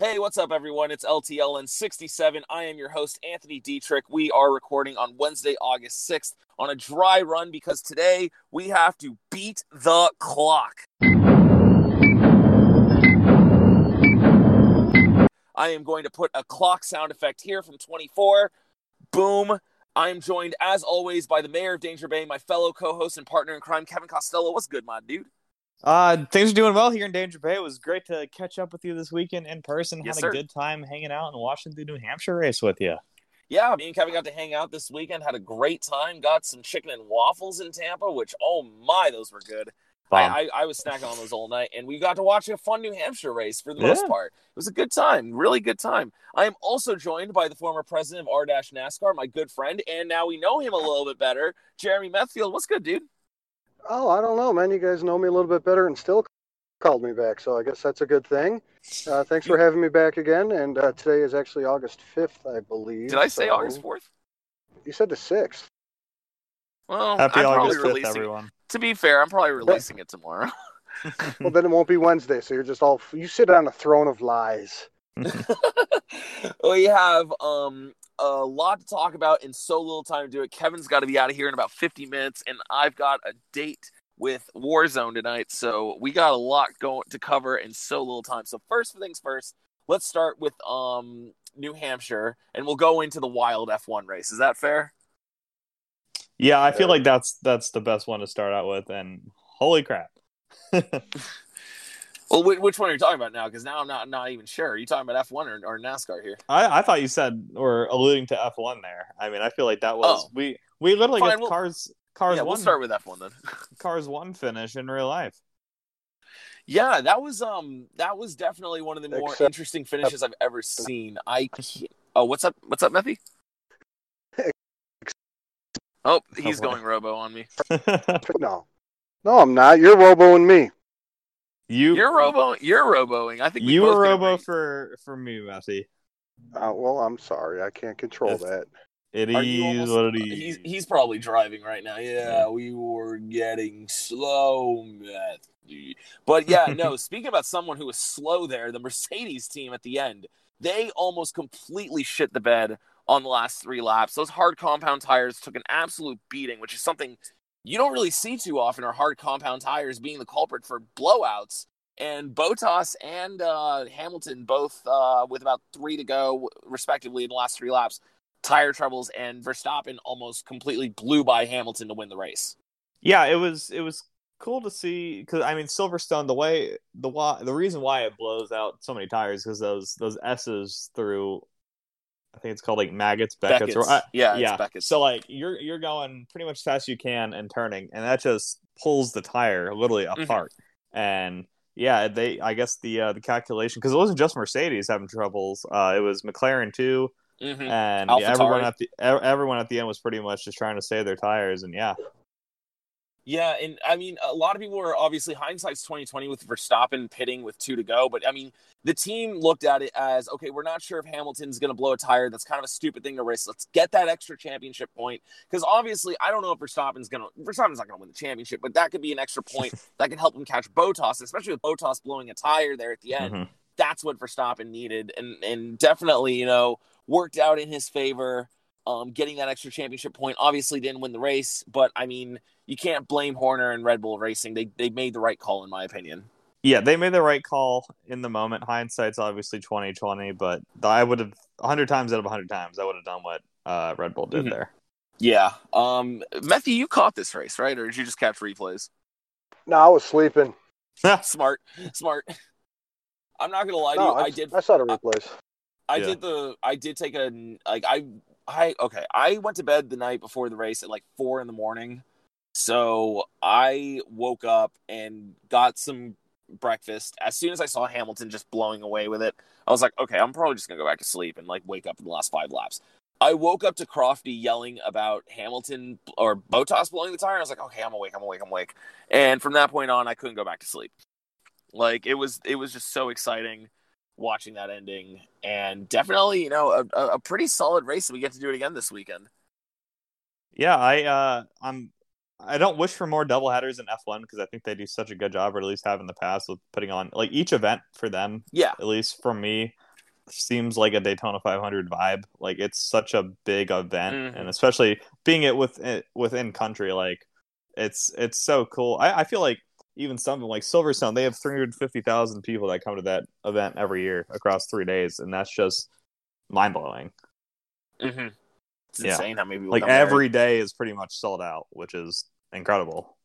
Hey, what's up, everyone? It's LTLN 67. I am your host, Anthony Dietrich. We are recording on Wednesday, August 6th on a dry run because today we have to beat the clock. I am going to put a clock sound effect here from 24. Boom. I am joined, as always, by the mayor of Danger Bay, my fellow co host and partner in crime, Kevin Costello. What's good, my dude? Uh, things are doing well here in Danger Bay. It was great to catch up with you this weekend in person. Yes, Had sir. a good time hanging out and watching the New Hampshire race with you. Yeah, me and Kevin got to hang out this weekend, had a great time, got some chicken and waffles in Tampa, which, oh my, those were good. I, I, I was snacking on those all night, and we got to watch a fun New Hampshire race for the most part. It was a good time, really good time. I am also joined by the former president of R NASCAR, my good friend, and now we know him a little bit better, Jeremy Methfield. What's good, dude? Oh, I don't know, man. You guys know me a little bit better and still called me back, so I guess that's a good thing. Uh, thanks for having me back again. And uh, today is actually August 5th, I believe. Did I say so- August 4th? You said the 6th. Well, Happy I'm probably August 5th, releasing everyone. To be fair, I'm probably releasing it tomorrow. Well, then it won't be Wednesday, so you're just all. You sit on a throne of lies. we have um a lot to talk about in so little time to do it. Kevin's got to be out of here in about 50 minutes, and I've got a date with Warzone tonight, so we got a lot going to cover in so little time. So first things first, let's start with um New Hampshire, and we'll go into the wild F1 race. Is that fair? Yeah, I feel like that's that's the best one to start out with. And holy crap! Well, whi- which one are you talking about now? Because now I'm not not even sure. Are you talking about F1 or, or NASCAR here? I, I thought you said or alluding to F one there. I mean, I feel like that was Oh. we we literally Fine, got we'll- cars cars yeah, one we'll start with F1 then. cars one finish in real life. Yeah, that was um that was definitely one of the more Except- interesting finishes I've ever seen. I oh what's up what's up Methy? Oh, he's Oh, going robo on me. No. No, I'm not. You're roboing me. You You're robo you're roboing. I think we you were can robo agree. for for me, Methy. Uh, well, I'm sorry. I can't control Yes. that. It Are you is almost- what it is. He's he's probably driving right now. Yeah, we were getting slow, Methy. But yeah, no. speaking about someone who was slow there, the Mercedes team at the end, they almost completely shit the bed on the last three laps. Those hard compound tires took an absolute beating, which is something you don't really see too often. Are hard compound tires being the culprit for blowouts? And Bottas and uh, Hamilton both uh, with about three to go, respectively, in the last three laps, tire troubles, and Verstappen almost completely blew by Hamilton to win the race. yeah, it was it was cool to see because I mean Silverstone the way the why the reason why it blows out so many tires because those those S's through I think it's called like Maggotts Becketts, or I, yeah, it's yeah Becketts. so like you're you're going pretty much as fast as you can and turning and that just pulls the tire literally Mm-hmm. apart and yeah they I guess the uh, the calculation because it wasn't just Mercedes having troubles uh, it was McLaren too Mhm. and yeah, everyone at the everyone at the end was pretty much just trying to save their tires and yeah Yeah, and I mean, a lot of people are obviously hindsight's twenty twenty with Verstappen pitting with two to go, but I mean, the team looked at it as okay, we're not sure if Hamilton's going to blow a tire. That's kind of a stupid thing to race. Let's get that extra championship point because obviously, I don't know if Verstappen's going to Verstappen's not going to win the championship, but that could be an extra point that can help him catch Bottas, especially with Bottas blowing a tire there at the end. Mhm. That's what Verstappen needed, and and definitely, you know, worked out in his favor. Um, getting that extra championship point obviously didn't win the race, but I mean, you can't blame Horner and Red Bull Racing. They they made the right call in my opinion. Yeah, they made the right call in the moment. Hindsight's obviously twenty twenty, but I would have hundred times out of hundred times I would have done what uh, Red Bull did Mhm. there. Yeah. Um, Matthew, you caught this race, right? Or did you just catch replays? No, I was sleeping. smart, smart. I'm not gonna lie to No, you. I, I did. I saw the replays. I Yeah. did the. I did take a like. I. I okay. I went to bed the night before the race at like four in the morning. So I woke up and got some breakfast. As soon as I saw Hamilton just blowing away with it, I was like, okay, I'm probably just gonna go back to sleep and like wake up in the last five laps. I woke up to Crofty yelling about Hamilton or Bottas blowing the tire. I was like, okay, I'm awake, I'm awake, I'm awake. And from that point on, I couldn't go back to sleep. Like it was, it was just so exciting watching that ending, and definitely, you know, a, a, pretty solid race. And we get to do it again this weekend. Yeah, I uh, I'm I don't wish for more double headers in F1 because I think they do such a good job, or at least have in the past, with putting on like each event for them. Yeah, At least for me, seems like a Daytona 500 vibe. Like it's such a big event, Mhm. and especially being it with within country, like it's it's so cool. I, I feel like even something like Silverstone, they have 350,000 people that come to that event every year across three days, and that's just mind blowing. mm-hmm. it's Yeah. insane how many people Like come there. every day is pretty much sold out, which is incredible.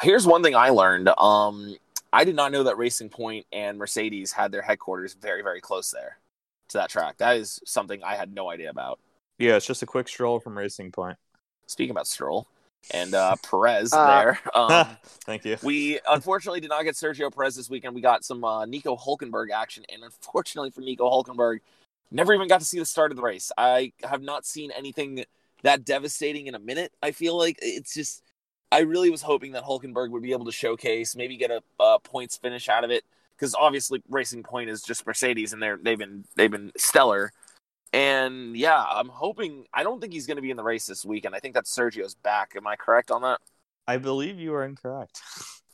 Here's one thing I learned. Um, I did not know that Racing Point and Mercedes had their headquarters very, very close there to that track. That is something I had no idea about. Yeah, it's just a quick stroll from Racing Point. Speaking about Stroll and uh, Perez Uh, there, um, Thank you. we unfortunately did not get Sergio Perez this weekend. We got some uh, Nico Hulkenberg action, and unfortunately for Nico Hulkenberg, never even got to see the start of the race. I have not seen anything that devastating in a minute. I feel like it's just. I really was hoping that Hulkenberg would be able to showcase, maybe get a, a points finish out of it, because obviously Racing Point is just Mercedes, and they're they've been they've been stellar. And yeah, I'm hoping. I don't think he's going to be in the race this weekend. I think that Sergio's back. Am I correct on that? I believe you are incorrect.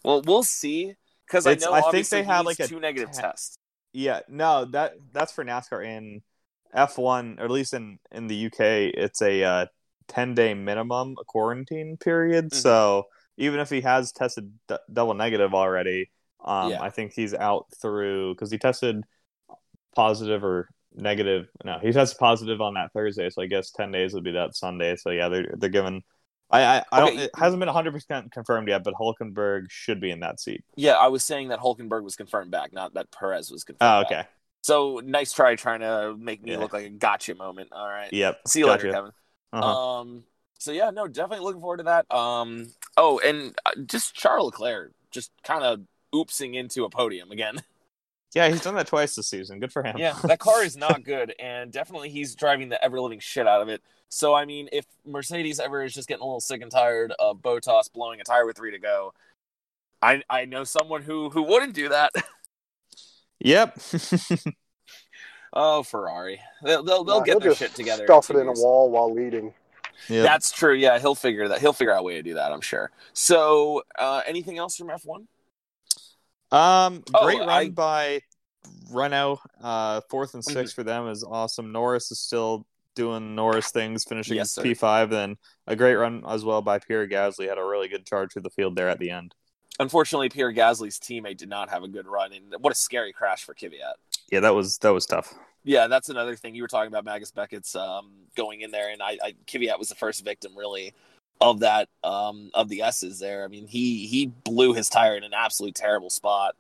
Well, we'll see. Because I know I think they he had, like, a two negative te- tests. Yeah, no, that that's for NASCAR in F1, or at least in in the UK, it's a uh, 10 day minimum quarantine period. Mhm. So even if he has tested d- double negative already, um, Yeah. I think he's out through because he tested positive or negative. No, he tested positive on that Thursday, so I guess 10 days would be that Sunday. So yeah, they're they're giving. I I, I don't. It hasn't been 100 percent confirmed yet, but Hulkenberg should be in that seat. Yeah, I was saying that Hulkenberg was confirmed back, not that Perez was confirmed. Oh, back. okay. So nice try trying to make me Yeah. look like a gotcha moment. All right. Yep. See you later, Kevin. Uh-huh. Um. So yeah, no, definitely looking forward to that. Um. Oh, and uh, just Charles Leclerc just kind of oopsing into a podium again. Yeah, he's done that twice this season. Good for him. Yeah, that car is not good, and definitely he's driving the ever living shit out of it. So I mean, if Mercedes ever is just getting a little sick and tired of Bottas blowing a tire with three to go, I I know someone who who wouldn't do that. Yep. oh, Ferrari, they'll they'll, they'll Nah, get their just shit together. Stuff two it in a wall while leading. yep. That's true. Yeah, he'll figure that. He'll figure out a way to do that. I'm sure. So, uh, anything else from F1? Um, Oh, great run I- by Renault. Uh, fourth and 6th Mhm. for them is awesome. Norris is still doing Norris things, finishing Yes. P five. Then a great run as well by Pierre Gasly. Had a really good charge through the field there at the end. Unfortunately, Pierre Gasly's teammate did not have a good run, and what a scary crash for Kvyat. Yeah, that was that was tough. Yeah, that's another thing you were talking about. Maggotts Becketts um, going in there, and I, I Kvyat was the first victim, really, of that um, of the S's there. I mean, he he blew his tire in an absolute terrible spot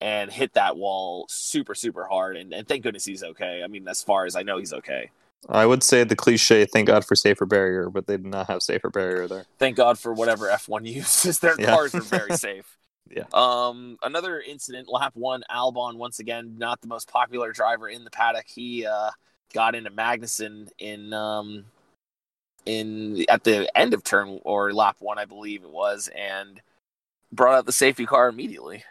and hit that wall super super hard, and, and thank goodness he's okay. I mean, as far as I know, he's okay. I would say the cliche, thank God for safer barrier, but they did not have safer barrier there. Thank God for whatever F1 uses. Their Yeah. cars are very safe. Yeah. Um, another incident, lap one, Albon once again not the most popular driver in the paddock. He uh, got into Magnussen in um, in at the end of turn or lap one, I believe it was, and brought out the safety car immediately.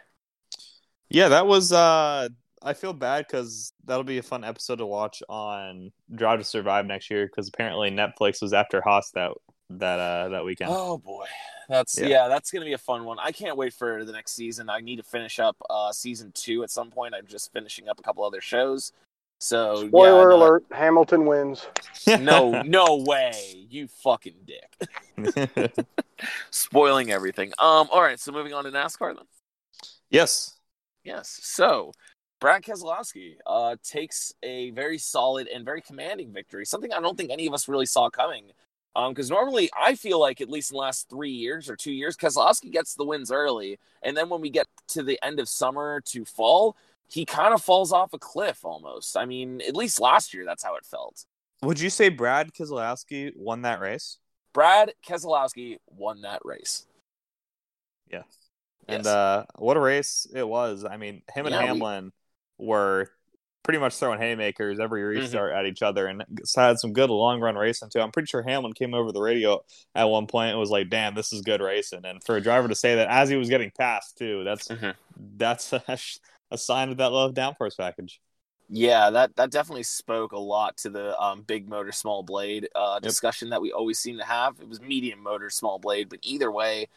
Yeah, that was. uh I feel bad because that'll be a fun episode to watch on Drive to Survive next year. Because apparently Netflix was after Haas that that uh that weekend. Oh boy, that's Yeah. yeah. that's gonna be a fun one. I can't wait for the next season. I need to finish up uh, season two at some point. I'm just finishing up a couple other shows. So yeah, Spoiler no- alert: Hamilton wins. no, no way, you fucking dick. Spoiling everything. Um, all right, so moving on to NASCAR then. yes. Yes. So, Brad Keselowski uh, takes a very solid and very commanding victory, something I don't think any of us really saw coming. Um, because um, normally, I feel like at least in the last three years or two years, Keselowski gets the wins early, and then when we get to the end of summer to fall, he kind of falls off a cliff almost. I mean, at least last year, that's how it felt. Would you say Brad Keselowski won that race? Brad Keselowski won that race. Yeah. And yes. uh, what a race it was. I mean, him and yeah, Hamlin we... were pretty much throwing haymakers every mm-hmm. restart mm-hmm. at each other and had some good long run racing too. I'm pretty sure Hamlin came over the radio at one point and was like, "Damn, this is good racing." And for a driver to say that as he was getting passed too, that's mm-hmm. that's a, sign of that love downforce package. Yeah, that that definitely spoke a lot to the um, big motor small blade uh, discussion yep. that we always seem to have. It was medium motor small blade, but either way,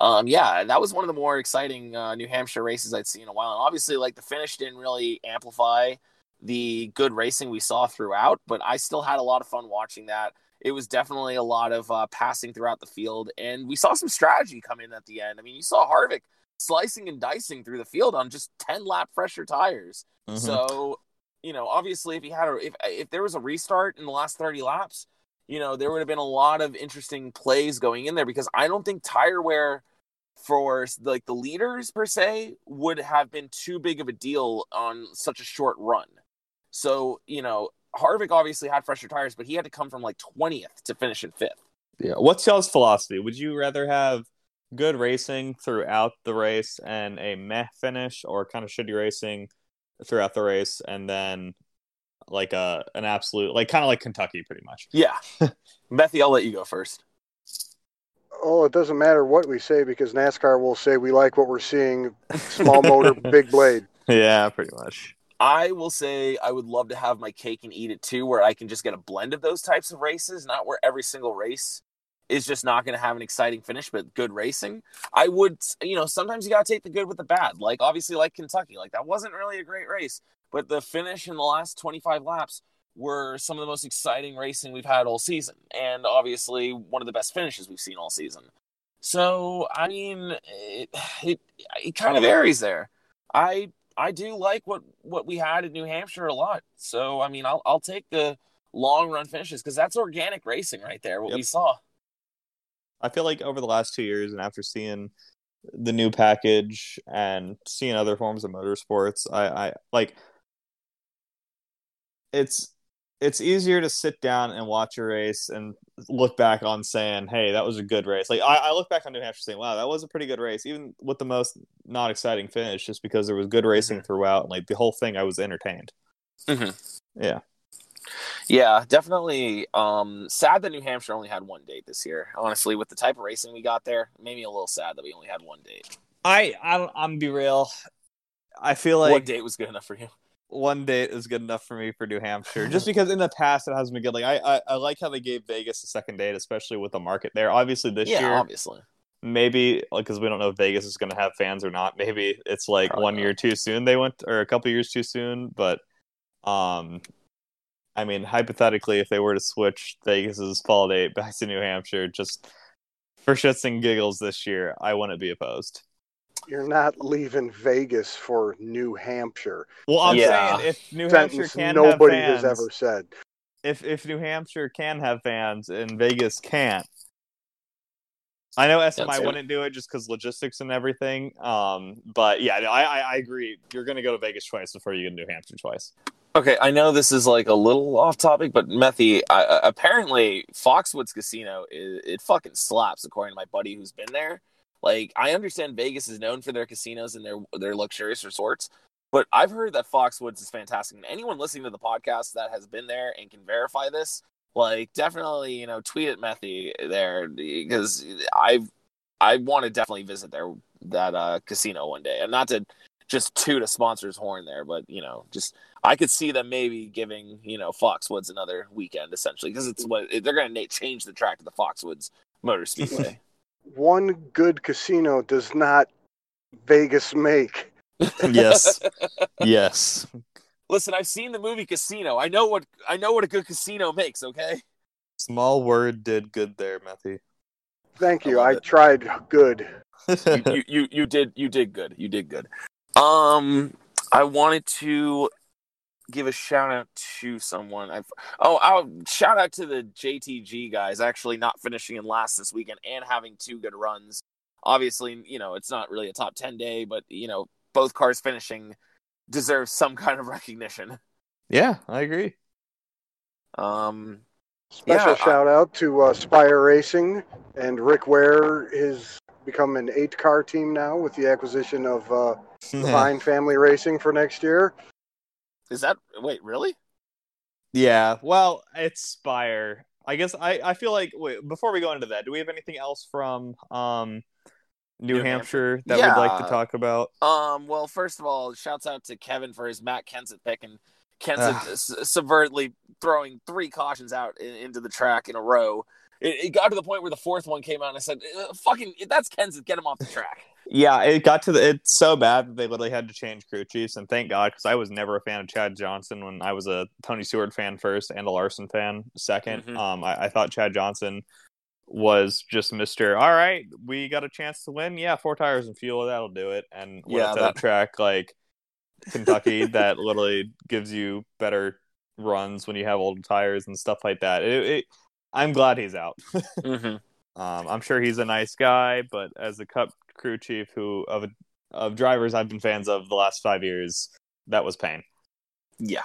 um, yeah, that was one of the more exciting uh, New Hampshire races I'd seen in a while. And obviously, like the finish didn't really amplify the good racing we saw throughout, but I still had a lot of fun watching that. It was definitely a lot of uh, passing throughout the field, and we saw some strategy come in at the end. I mean, you saw Harvick slicing and dicing through the field on just ten lap fresher tires. Mm-hmm. So, you know, obviously, if he had a if if there was a restart in the last thirty laps, you know, there would have been a lot of interesting plays going in there because I don't think tire wear for like the leaders per se would have been too big of a deal on such a short run. So, you know, Harvick obviously had fresher tires, but he had to come from like 20th to finish in fifth. Yeah. What's y'all's philosophy? Would you rather have good racing throughout the race and a meh finish or kind of shitty racing throughout the race and then like a an absolute like kind of like Kentucky pretty much. Yeah. Methy, I'll let you go first. Oh, it doesn't matter what we say because NASCAR will say we like what we're seeing. Small motor, big blade. Yeah, pretty much. I will say I would love to have my cake and eat it too, where I can just get a blend of those types of races, not where every single race is just not going to have an exciting finish, but good racing. I would, you know, sometimes you got to take the good with the bad. Like, obviously, like Kentucky, like that wasn't really a great race, but the finish in the last 25 laps were some of the most exciting racing we've had all season. And obviously, one of the best finishes we've seen all season. So, I mean, it, it, it kind of varies there. I I do like what what we had in New Hampshire a lot. So I mean, I'll I'll take the long run finishes because that's organic racing right there. What yep. we saw. I feel like over the last two years, and after seeing the new package and seeing other forms of motorsports, I I like it's it's easier to sit down and watch a race and look back on saying, "Hey, that was a good race." Like I, I, look back on New Hampshire saying, "Wow, that was a pretty good race," even with the most not exciting finish, just because there was good racing mm-hmm. throughout. And, like the whole thing, I was entertained. Mm-hmm. Yeah, yeah, definitely. Um, sad that New Hampshire only had one date this year. Honestly, with the type of racing we got there, made me a little sad that we only had one date. I, I I'm be real. I feel like one date was good enough for you one date is good enough for me for New Hampshire, just because in the past it hasn't been good. Like I, I, I like how they gave Vegas a second date, especially with the market there. Obviously, this yeah, year, obviously, maybe like because we don't know if Vegas is going to have fans or not. Maybe it's like Probably one not. year too soon. They went or a couple years too soon, but um, I mean, hypothetically, if they were to switch Vegas's fall date back to New Hampshire, just for shits and giggles this year, I wouldn't be opposed you're not leaving Vegas for New Hampshire. Well, I'm yeah. saying if New Hampshire can nobody fans, has ever said. If if New Hampshire can have fans and Vegas can't, I know SMI wouldn't do it just because logistics and everything. Um, but yeah, I, I, I agree. You're going to go to Vegas twice before you go to New Hampshire twice. Okay, I know this is like a little off topic, but Methy, I, apparently Foxwoods Casino is, it fucking slaps, according to my buddy who's been there. Like I understand Vegas is known for their casinos and their their luxurious resorts, but I've heard that Foxwoods is fantastic. And anyone listening to the podcast that has been there and can verify this, like definitely you know tweet at Methy there because I've I want to definitely visit there that uh, casino one day, and not to just toot a sponsor's horn there, but you know, just I could see them maybe giving you know Foxwoods another weekend essentially because it's what they're going to change the track to the Foxwoods Motor Speedway one good casino does not Vegas make. yes. yes. Listen, I've seen the movie Casino. I know what I know what a good casino makes, okay? Small word did good there, Methy. Thank you. I, I tried good. you, you, you you did you did good. You did good. Um, I wanted to give a shout out to someone. I've oh, I'll shout out to the JTG guys actually not finishing in last this weekend and having two good runs. Obviously, you know it's not really a top ten day, but you know both cars finishing deserves some kind of recognition. Yeah, I agree. Um, Special Yeah, I- shout out to uh, Spire Racing and Rick Ware has become an eight car team now with the acquisition of uh, the Leavine Family Racing for next year. Is that wait really? Yeah, well, it's Spire. I guess I, I feel like wait, before we go into that, do we have anything else from um New, New Hampshire that we'd like to talk about? Um, well, first of all, shouts out to Kevin for his Matt Kenseth pick and Kenseth subvertly throwing three cautions out in, into the track in a row. It, it got to the point where the fourth one came out, and I said, "Uh, "Fucking, that's Kenseth. Get him off the track." Yeah, it got to the it's so bad that they literally had to change crew chiefs, and thank God because I was never a fan of Chad Johnson when I was a Tony Stewart fan first and a Larson fan 2nd Mhm. Um, I, I thought Chad Johnson was just Mister. All right, we got a chance to win. Yeah, four tires and fuel that'll do it. And when Yeah, it's at that- a track like Kentucky that literally gives you better runs when you have old tires and stuff like that. It, it, I'm glad he's out. mm-hmm. Um, I'm sure he's a nice guy, but as a Cup crew chief, who of of drivers I've been fans of the last five years, that was pain. Yeah.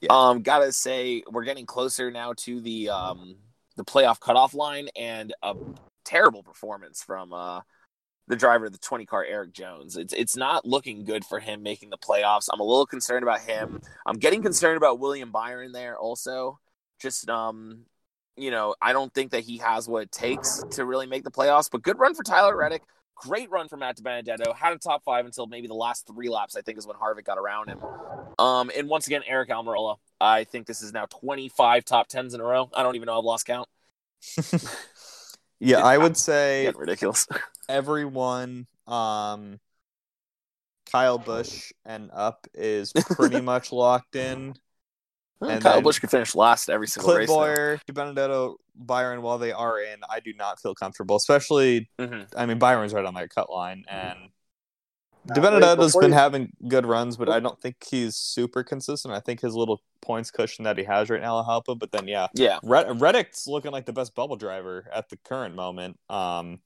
Yeah. Um, gotta say, we're getting closer now to the um the playoff cutoff line, and a terrible performance from uh the driver of the 20 car Erik Jones. It's it's not looking good for him making the playoffs. I'm a little concerned about him. I'm getting concerned about William Byron there also. Just um you know, I don't think that he has what it takes to really make the playoffs, but good run for Tyler Reddick. Great run for Matt Benedetto. Had a top five until maybe the last three laps, I think, is when Harvick got around him. Um, and once again, Aric Almirola. I think this is now 25 top tens in a row. I don't even know. I've lost count. Yeah, I would say ridiculous. everyone, um, Kyle Busch and up is pretty much locked in. And Kyle then Busch could finish last every single Clint race. now. Bowyer, DiBenedetto, Byron, while they are in, I do not feel comfortable. Especially, Mhm. I mean, Byron's right on that cut line, and Now, DiBenedetto's wait, before been you- having good runs, but I don't think he's super consistent. I think his little points cushion that he has right now will help him. But then, yeah, Yeah. Red- Reddick's looking like the best bubble driver at the current moment. Um,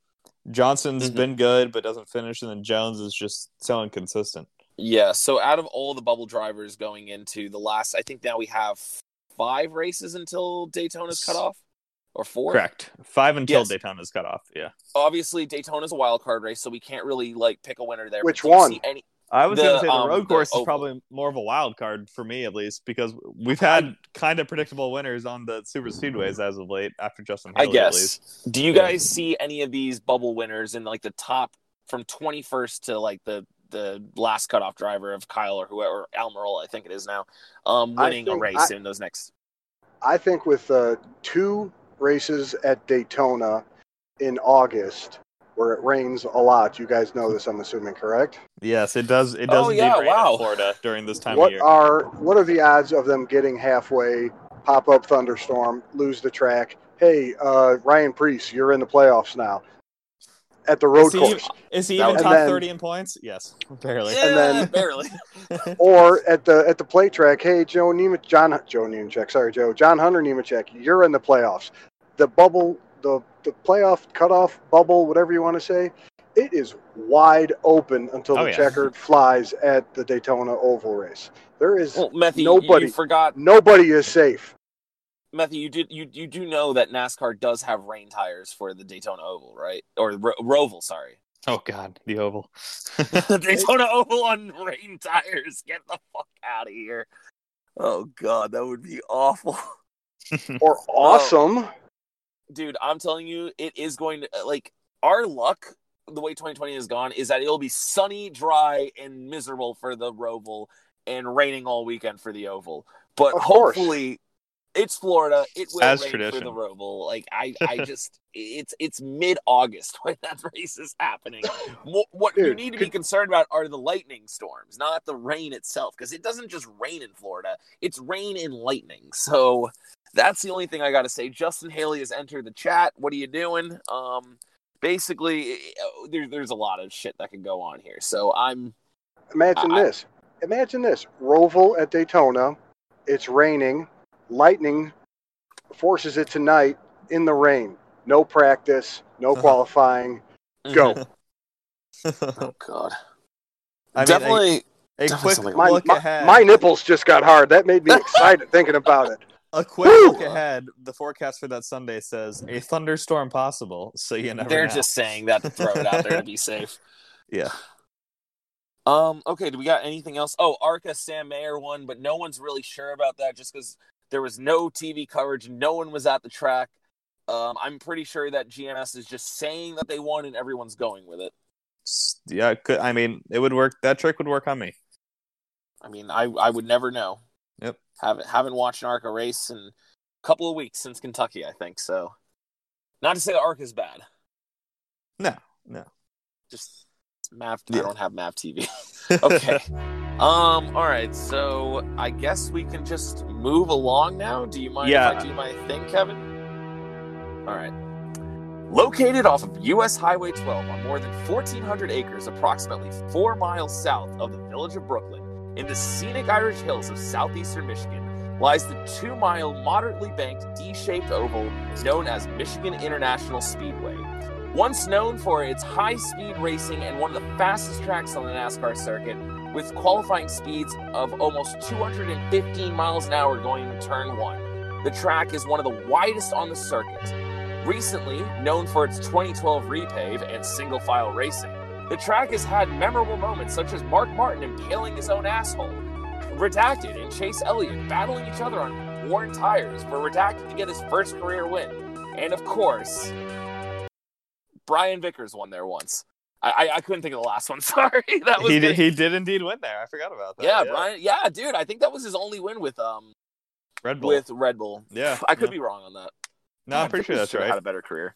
Johnson's Mhm. been good, but doesn't finish, and then Jones is just so inconsistent. Yeah. So out of all the bubble drivers going into the last, I think now we have five races until Daytona's cut off, or four. Correct. Five until Yes. Daytona's cut off. Yeah, Obviously, Daytona's a wild card race, so we can't really like pick a winner there. Which But do you one? see Any... I was going to say the um, road the course is probably more of a wild card for me, at least, because we've had kind of predictable winners on the super speedways as of late after Justin. I Haley, at guess. least. Do you Yeah. guys see any of these bubble winners in like the top from 21st to like the the last cutoff driver of Kyle or whoever or Almirola, I think it is now, um, I winning a race I- in those next? I think with uh, two races at Daytona in August, where it rains a lot, you guys know this, I'm assuming, correct? Yes, it does. It does Oh, yeah, wow. in Florida during this time what of year. are what are the odds of them getting halfway, pop up thunderstorm, lose the track? Hey, uh, Ryan Preece, you're in the playoffs now. At the road is he, course, is he even would- top then- thirty in points? Yes, barely. Yeah, then- barely. or at the at the play track. Hey, Joe Nemechek, John Joe Nemechek, sorry, Joe, John Hunter Nemechek, you're in the playoffs. The bubble, the the playoff cutoff bubble, whatever you want to say, it is wide open until Oh, the yeah. checkered flies at the Daytona Oval race. There is Well, Methy, Nobody- you forgot. nobody is safe. Methy, you did you you do know that NASCAR does have rain tires for the Daytona Oval, right? Or Ro- Roval, sorry. Oh God, the oval. Daytona Oval on rain tires. Get the fuck out of here. Oh god, that would be awful. Or awesome. Oh. Dude, I'm telling you, it is going to like our luck. The way 2020 has gone is that it'll be sunny, dry, and miserable for the Roval, and raining all weekend for the Oval. But Of course. hopefully, it's Florida. It will As rain tradition. for the Roval. Like I, I just it's it's mid August when that race is happening. What, what you need to be concerned about are the lightning storms, not the rain itself, because it doesn't just rain in Florida; it's rain and lightning. So that's the only thing I got to say. Justin Haley has entered the chat. What are you doing? Um, basically, there, there's a lot of shit that can go on here. So I'm Imagine I- this. Imagine this. Roval at Daytona. It's raining. Lightning forces it tonight in the rain. No practice. No Uh-huh. qualifying. Go. Oh God. I mean, Definitely. a, a definitely quick something My, look my, ahead. my nipples just got hard. That made me excited thinking about it. A quick Woo! look ahead. The forecast for that Sunday says a thunderstorm possible. So you never. They're know. just saying that to throw it out there to be safe. yeah. Um. Okay. Do we got anything else? Oh, Arca Sam Mayer won, but no one's really sure about that just because there was no TV coverage. No one was at the track. Um. I'm pretty sure that GMS is just saying that they won and everyone's going with it. Yeah. it Could, I mean, it would work. That trick would work on me. I mean, I I would never know. Yep. Haven't haven't watched an Arca race in a couple of weeks since Kentucky. I think so. Not to say the Arca is bad. No. No. Just MAV. Yeah. I don't have MAV TV. okay. um. All right. So I guess we can just move along now. Do you mind Yeah. if I do my thing, Kevin? All right. Located off of U.S. Highway 12 on more than 1,400 acres, approximately four miles south of the village of Brooklyn, in the scenic Irish hills of southeastern Michigan, lies the two-mile, moderately banked D-shaped oval known as Michigan International Speedway. Once known for its high-speed racing and one of the fastest tracks on the NASCAR circuit, with qualifying speeds of almost 215 miles an hour going into turn one. The track is one of the widest on the circuit. Recently, known for its 2012 repave and single file racing, the track has had memorable moments such as Mark Martin impaling his own asshole, Redacted and Chase Elliott battling each other on worn tires for Redacted to get his first career win, and of course, Brian Vickers won there once. I, I, couldn't think of the last one. Sorry, that was he did. He did indeed win there. I forgot about that. yeah, Brian. Yeah, dude. I think that was his only win with um Red Bull. with Red Bull. Yeah, I could yeah. be wrong on that. No, I'm pretty sure that's right. Had a better career.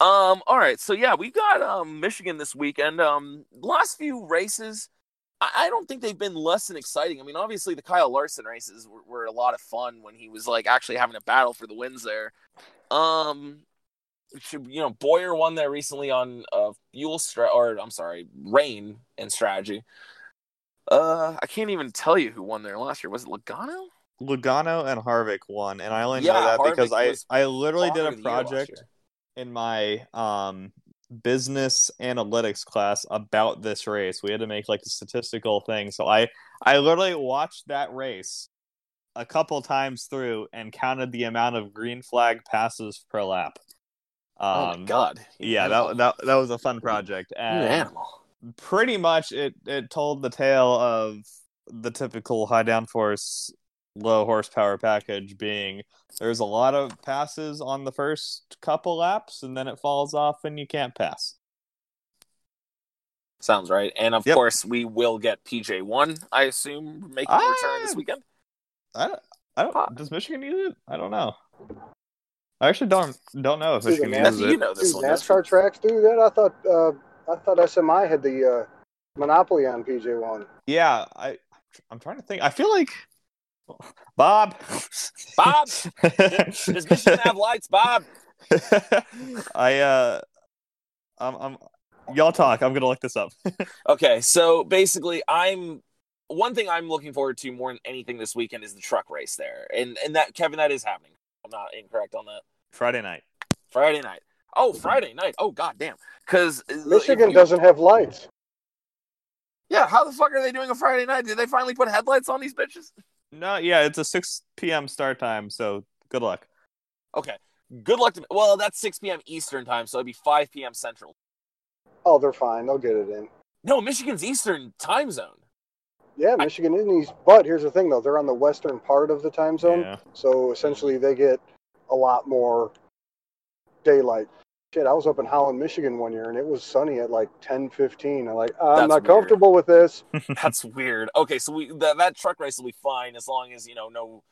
Um. All right. So yeah, we've got um Michigan this weekend. Um. Last few races, I, I don't think they've been less than exciting. I mean, obviously the Kyle Larson races were, were a lot of fun when he was like actually having a battle for the wins there. Um. You know, Bowyer won there recently on uh fuel stra- or I'm sorry, rain and strategy. Uh, I can't even tell you who won there last year. Was it Logano? Lugano and Harvick won, and I only Yeah, know that because I I literally did a of the Year last project in my um business analytics class about this race. We had to make like a statistical thing. So I I literally watched that race a couple times through and counted the amount of green flag passes per lap. Um, oh my god! You Yeah, animal. that, that that was a fun project. And animal. pretty much it it told the tale of the typical high downforce low horsepower package being there's a lot of passes on the first couple laps and then it falls off and you can't pass Sounds right. And of Yep. course, we will get PJ one. I assume making a return this Ah. weekend. i don't, I don't does michigan use it i don't know i actually don't don't know if See, the michigan NASCAR, uses you know this do one. NASCAR tracks do that? I thought uh, I thought SMI had the uh, monopoly on PJ one. yeah i i'm trying to think i feel like bob Bob, does Michigan have lights, Bob? I uh, I'm, I'm y'all talk. I'm gonna look this up. Okay, so basically, I'm one thing I'm looking forward to more than anything this weekend is the truck race there, and and that Kevin, that is happening. I'm not incorrect on that. Friday night. Friday night. Oh, Friday night. Oh, goddamn. Because uh, Michigan doesn't have lights. Yeah, how the fuck are they doing a Friday night? Did they finally put headlights on these bitches? No, yeah, it's a 6 p.m. start time. So good luck. Okay. Good luck to Well, that's 6 p.m. Eastern time, so it'd be 5 p.m. Central. Oh, they're fine. They'll get it in. No, Michigan's Eastern time zone. Yeah, Michigan is east. But here's the thing, though. They're on the western part of the time zone. Yeah. So essentially, they get a lot more daylight. Shit, I was up in Holland, Michigan one year, and it was sunny at like 10, 15. I'm like, I'm That's not weird. comfortable with this. That's weird. Okay, so we that, that truck race will be fine as long as you know no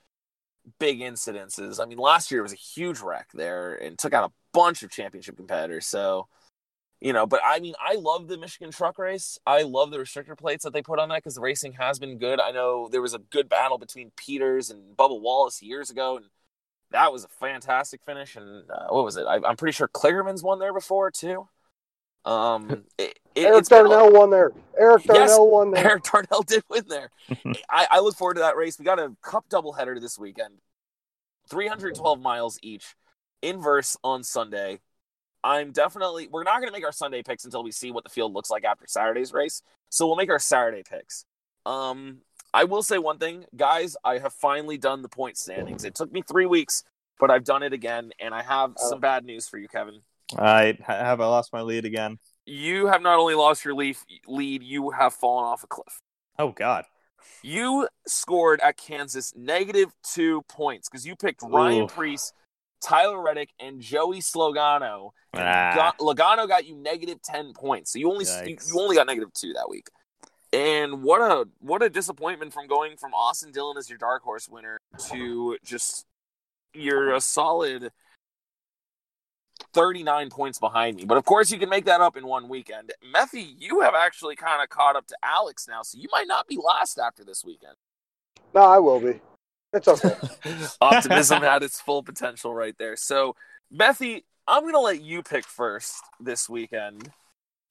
big incidences. I mean, last year was a huge wreck there and took out a bunch of championship competitors. So, you know, but I mean, I love the Michigan truck race. I love the restrictor plates that they put on that because the racing has been good. I know there was a good battle between Peters and Bubba Wallace years ago, and that was a fantastic finish. And uh, what was it? I, I'm pretty sure Kligerman's won there before too. Um, it, it, Erik it's been a- Darnell won there. Erik Yes, Darnell won there. Erik Darnell did win there. I, I look forward to that race. We got a cup doubleheader this weekend. 312 miles each. Inverse on Sunday. I'm definitely we're not going to make our Sunday picks until we see what the field looks like after Saturday's race. So we'll make our Saturday picks. Um I will say one thing, guys, I have finally done the point standings. It took me 3 weeks, but I've done it again and I have Oh. some bad news for you, Kevin. I have I lost my lead again. You have not only lost your leaf lead, you have fallen off a cliff. Oh God. You scored at Kansas negative two points because you picked Ryan Ooh. Preece, Tyler Reddick, and Joey Slogano. Ah. Got, Logano got you negative ten points, so you only you, you only got negative two that week. And what a what a disappointment from going from Austin Dillon as your dark horse winner to just you're a solid 39 points behind me. But of course, you can make that up in one weekend. Methy, you have actually kind of caught up to Alex now, so you might not be last after this weekend. No, I will be. It's okay. Optimism had its full potential right there. So, Methy, I'm going to let you pick first this weekend.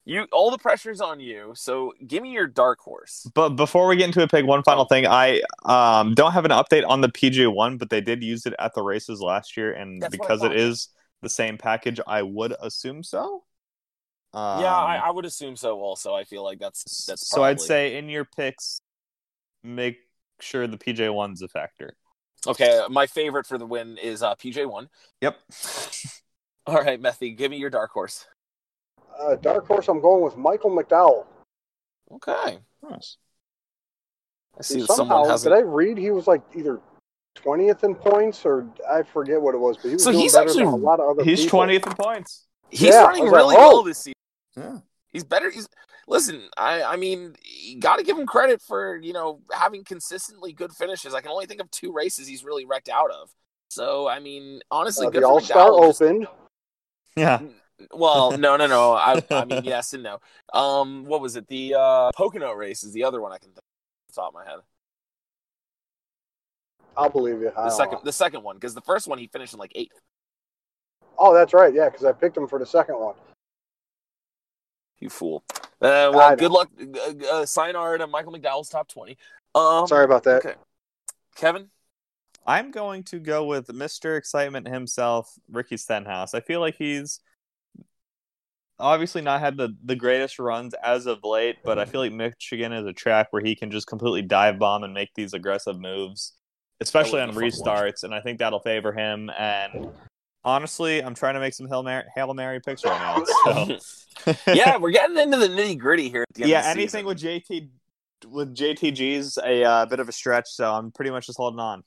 You all the pressure's on you. So, give me your dark horse. But before we get into a pick, one final thing. I um, don't have an update on the PJ one, but they did use it at the races last year, and That's because it is the same package, I would assume so. Um, yeah, I, I would assume so. Also, I feel like that's that's. so I'd say in your picks, make sure the PJ one's a factor. okay. My favorite for the win is uh, PJ one. Yep. All right, Methy, give me your dark horse. Uh, dark horse, I'm going with Michael McDowell. Okay, Nice. I see that Somehow, someone has. did I read he was like either 20th in points or I forget what it was, but he was So doing he's better actually- than a lot of other He's twentieth in points. He's Yeah, running was like, really oh. well this season. Yeah. He's better. He's listen. I I mean, you got to give him credit for you know having consistently good finishes. I can only think of two races he's really wrecked out of. So I mean, honestly, Uh, good the All Star McDowell. Just- opened. Yeah. Well, no, no, no. I, I mean, yes and no. Um, what was it? The uh, Pocono race is the other one I can think off the top of my head. I'll believe you. I The second, know. the second one, because the first one he finished in like eighth. Oh, that's right. Yeah, because I picked him for the second one. You fool. Uh, well, good luck. Uh, uh, sayonara to Michael McDowell's top twenty. Um, Sorry about that. Okay, Kevin. I'm going to go with Mr. Excitement himself, Ricky Stenhouse. I feel like he's obviously not had the, the greatest runs as of late, but I feel like Michigan is a track where he can just completely dive bomb and make these aggressive moves, especially on That would've been a fun restarts, and I think that'll favor him. And honestly, I'm trying to make some Hail Mary, Hail Mary picks right now. So. yeah, we're getting into the nitty gritty here. At the end yeah, of the anything season. with JT with JTG's a uh, bit of a stretch, so I'm pretty much just holding on.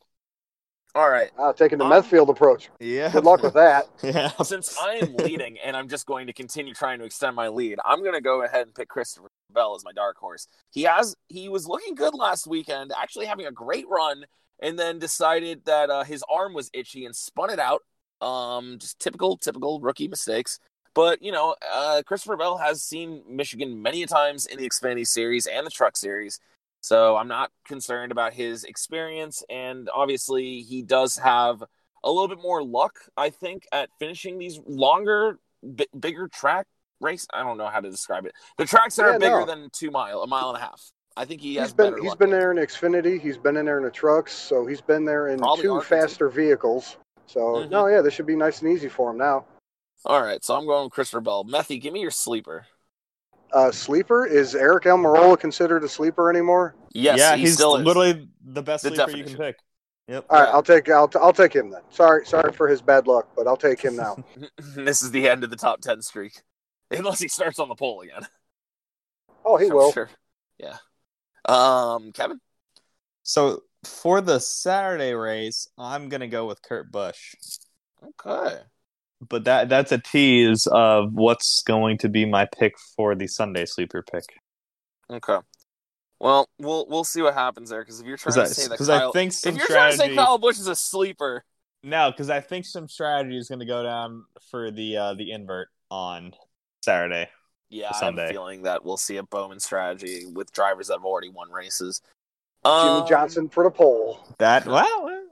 All right. Uh, taking the Um, Medfield approach. Yeah. Good luck with that. Yeah. Since I am leading and I'm just going to continue trying to extend my lead, I'm going to go ahead and pick Christopher Bell as my dark horse. He has he was looking good last weekend, actually having a great run, and then decided that uh, his arm was itchy and spun it out. Um, just typical typical rookie mistakes. But you know, uh, Christopher Bell has seen Michigan many a times in the Xfinity Series and the Truck Series. So I'm not concerned about his experience, and obviously he does have a little bit more luck, I think, at finishing these longer, b- bigger track race. I don't know how to describe it. The tracks that Yeah, are bigger no. than two mile, a mile and a half. I think he has He's been better he's been there in Xfinity. He's been in there in the trucks. So he's been there in Probably two faster vehicles. So Mhm. no, yeah, this should be nice and easy for him now. All right, so I'm going with Christopher Bell. Methy, give me your sleeper. Uh, sleeper is Aric Almirola considered a sleeper anymore? Yes, yeah, he he's still is. literally the best The sleeper you can definition. pick. Yep. All right, I'll take I'll, t- I'll take him then. Sorry sorry for his bad luck, but I'll take him now. this is the end of the top ten streak, unless he starts on the pole again. Oh, he I'm will. Sure. Yeah. Um, Kevin. So for the Saturday race, I'm gonna go with Kurt Busch. Okay. But that that's a tease of what's going to be my pick for the Sunday sleeper pick. Okay. Well, we'll we'll see what happens there because if you're trying to say that I, Kyle, think some if you're trying to say Kyle Busch is a sleeper, No, because I think some strategy is going to go down for the uh, the invert on Saturday. yeah, I have a feeling that we'll see a Bowman strategy with drivers that have already won races. Jimmy Um, Johnson for the pole. That well,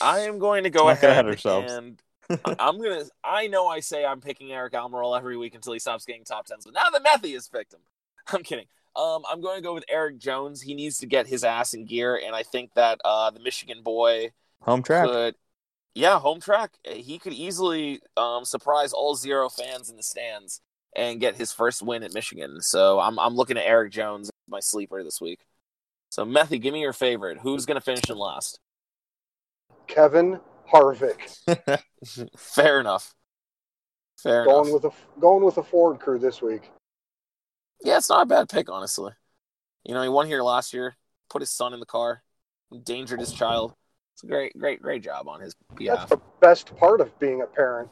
I am going to go Let's not get ahead ahead of ourselves. and I- I'm gonna. I know I say I'm picking Aric Almirola every week until he stops getting top tens, but now that Methy has picked him, I'm kidding. Um, I'm going to go with Erik Jones. He needs to get his ass in gear, and I think that uh, the Michigan boy Home track. could, yeah, home track. He could easily um, surprise all zero fans in the stands and get his first win at Michigan. So I'm I'm looking at Erik Jones, my sleeper this week. So Methy, give me your favorite. Who's going to finish in last? Kevin Harvick Fair enough. Fair going enough. with a going with a Ford crew this week. Yeah, it's not a bad pick, honestly. You know, he won here last year, put his son in the car, endangered his child. It's a great, great, great job on his behalf. That's the best part of being a parent.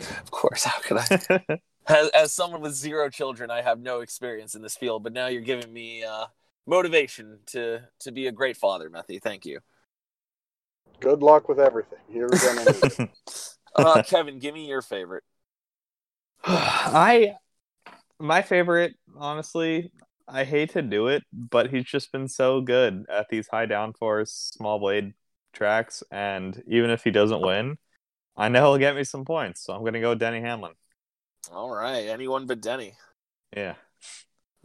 Of course, how could I? As, as someone with zero children, I have no experience in this field, but now you're giving me uh, motivation to to be a great father, Methy. Thank you. Good luck with everything. You're gonna need it. Uh, Kevin, give me your favorite. I my favorite, honestly, I hate to do it, but he's just been so good at these high downforce, small blade tracks, and even if he doesn't win, I know he'll get me some points. So I'm gonna go with Denny Hamlin. All right, anyone but Denny. Yeah.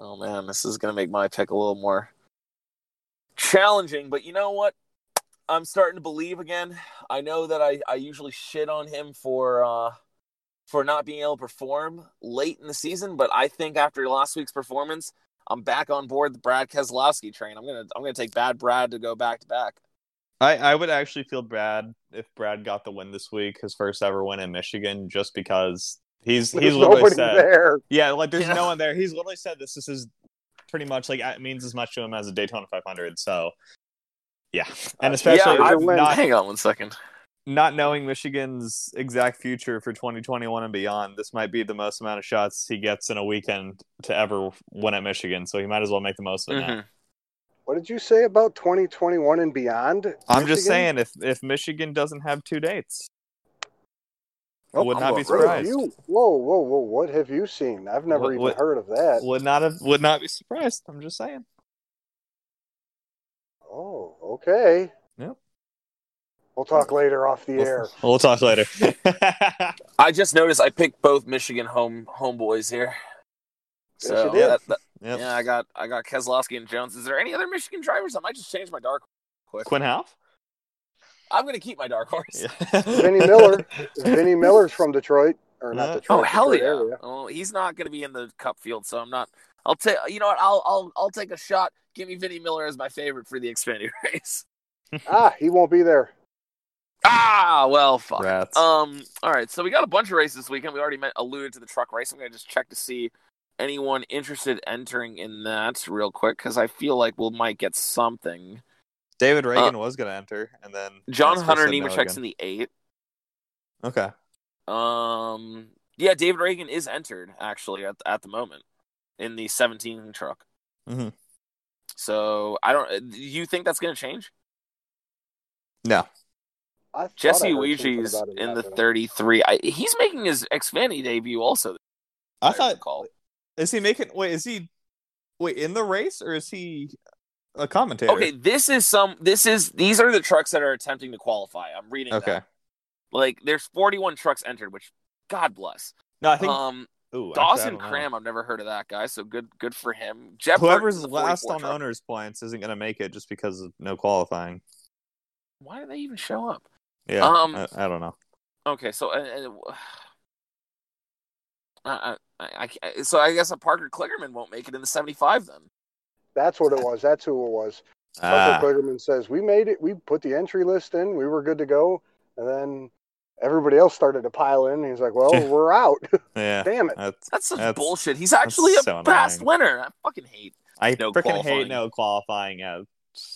Oh man, this is gonna make my pick a little more challenging, but you know what? I'm starting to believe again. I know that I, I usually shit on him for uh for not being able to perform late in the season, but I think after last week's performance, I'm back on board the Brad Keselowski train. I'm gonna I'm gonna take bad Brad to go back to back. I, I would actually feel bad if Brad got the win this week, his first ever win in Michigan, just because he's There's he's literally said there. Yeah, like there's Yeah. no one there. He's literally said this. This is pretty much like it means as much to him as a Daytona 500. So, yeah, and Uh, especially yeah, I- with not hang on one second. not knowing Michigan's exact future for 2021 and beyond, this might be the most amount of shots he gets in a weekend to ever win at Michigan. So he might as well make the most of it now. Mhm. What did you say about 2021 and beyond? I'm just saying, if if Michigan doesn't have two dates, I Oh, would not be What have surprised. you? Whoa, whoa, whoa! What have you seen? I've never What- even what- heard of that. Would not have would not be surprised. I'm just saying. Oh, okay. Yep. We'll talk later off the We'll, air. we'll talk later. I just noticed I picked both Michigan home homeboys here. Yes, So you did. that- that- Yep. yeah, I got I got Keselowski and Jones. Is there any other Michigan drivers? I might just change my dark quick. Quin Houff. I'm gonna keep my dark horse. Vinnie Miller. Vinnie Miller's from Detroit, or not Detroit. Oh hell Detroit yeah! area. Oh, he's not going to be in the Cup field, so I'm not. I'll take. You know what? I'll I'll I'll take a shot. Give me Vinnie Miller as my favorite for the Xfinity race. Ah, he won't be there. Ah, well, fuck. Rats. Um. All right. So we got a bunch of races this weekend. We already met, alluded to the truck race. I'm gonna just check to see anyone interested entering in that real quick because I feel like we will might get something. David Reagan was going to enter, and then Uh, John Hunter said no Nemechek's in the eight. Okay. Um. Yeah, David Reagan is entered actually at at the moment in the 17 truck. Mm-hmm. So I don't. Do you think that's going to change? No. I Jesse I heard Iwuji's in the 33. I, he's making his Xfinity debut also. I thought call. is he making? Wait, is he? Wait, in the race or is he a commentator? Okay, this is some. This is these are the trucks that are attempting to qualify. I'm reading. Okay. that. Like there's 41 trucks entered, which God bless. No, I think um, ooh, actually, Dawson know. Cram. I've never heard of that guy. So good. Good for him. Jeff Whoever's last on truck. owners points isn't going to make it just because of no qualifying. Why do they even show up? Yeah, Um, I, I don't know. Okay, so uh, uh, I, I, I, so I guess a Parker Kligerman won't make it in the 75 then. That's what it was. That's who it was. Ah, Michael Kligerman says we made it. We put the entry list in. We were good to go, and then everybody else started to pile in. He's like, "Well, we're out. yeah, Damn it!" that's, That's That's- bullshit. He's actually a so past annoying. winner. I fucking hate. I No freaking qualifying. hate no qualifying. Yeah.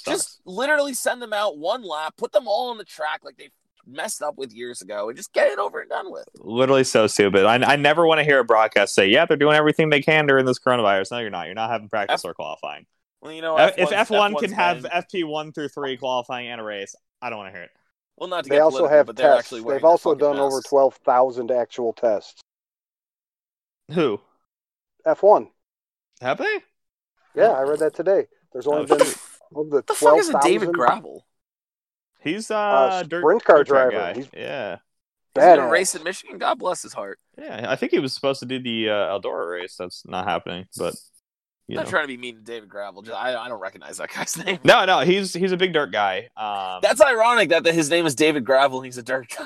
Just literally send them out one lap, put them all on the track like they messed up with years ago, and just get it over and done with. literally so stupid. I, I never want to hear a broadcast say, "Yeah, they're doing everything they can during this coronavirus." No, you're not. You're not having practice F- or qualifying. Well, you know, F- if F1's F1 can F1's have FP one through three qualifying and a race, I don't want to hear it. well, not to They get also have but they're tests. actually wearing They've also fucking done over twelve thousand actual tests. Who F one. have they? Yeah, I read that today. There's only Oh, been of the What the fuck twelve is a David thousand. Gravel? He's uh, Uh, dirt, sprint car dirt track driver. guy. He's- Yeah, He's gonna race in Michigan. God bless his heart. Yeah, I think he was supposed to do the uh, Eldora race. That's not happening, but you I'm not trying to be mean to David Gravel. Just, I, I don't recognize that guy's name. No, no, he's he's a big dirt guy. Um, That's ironic that, that his name is David Gravel and he's a dirt guy.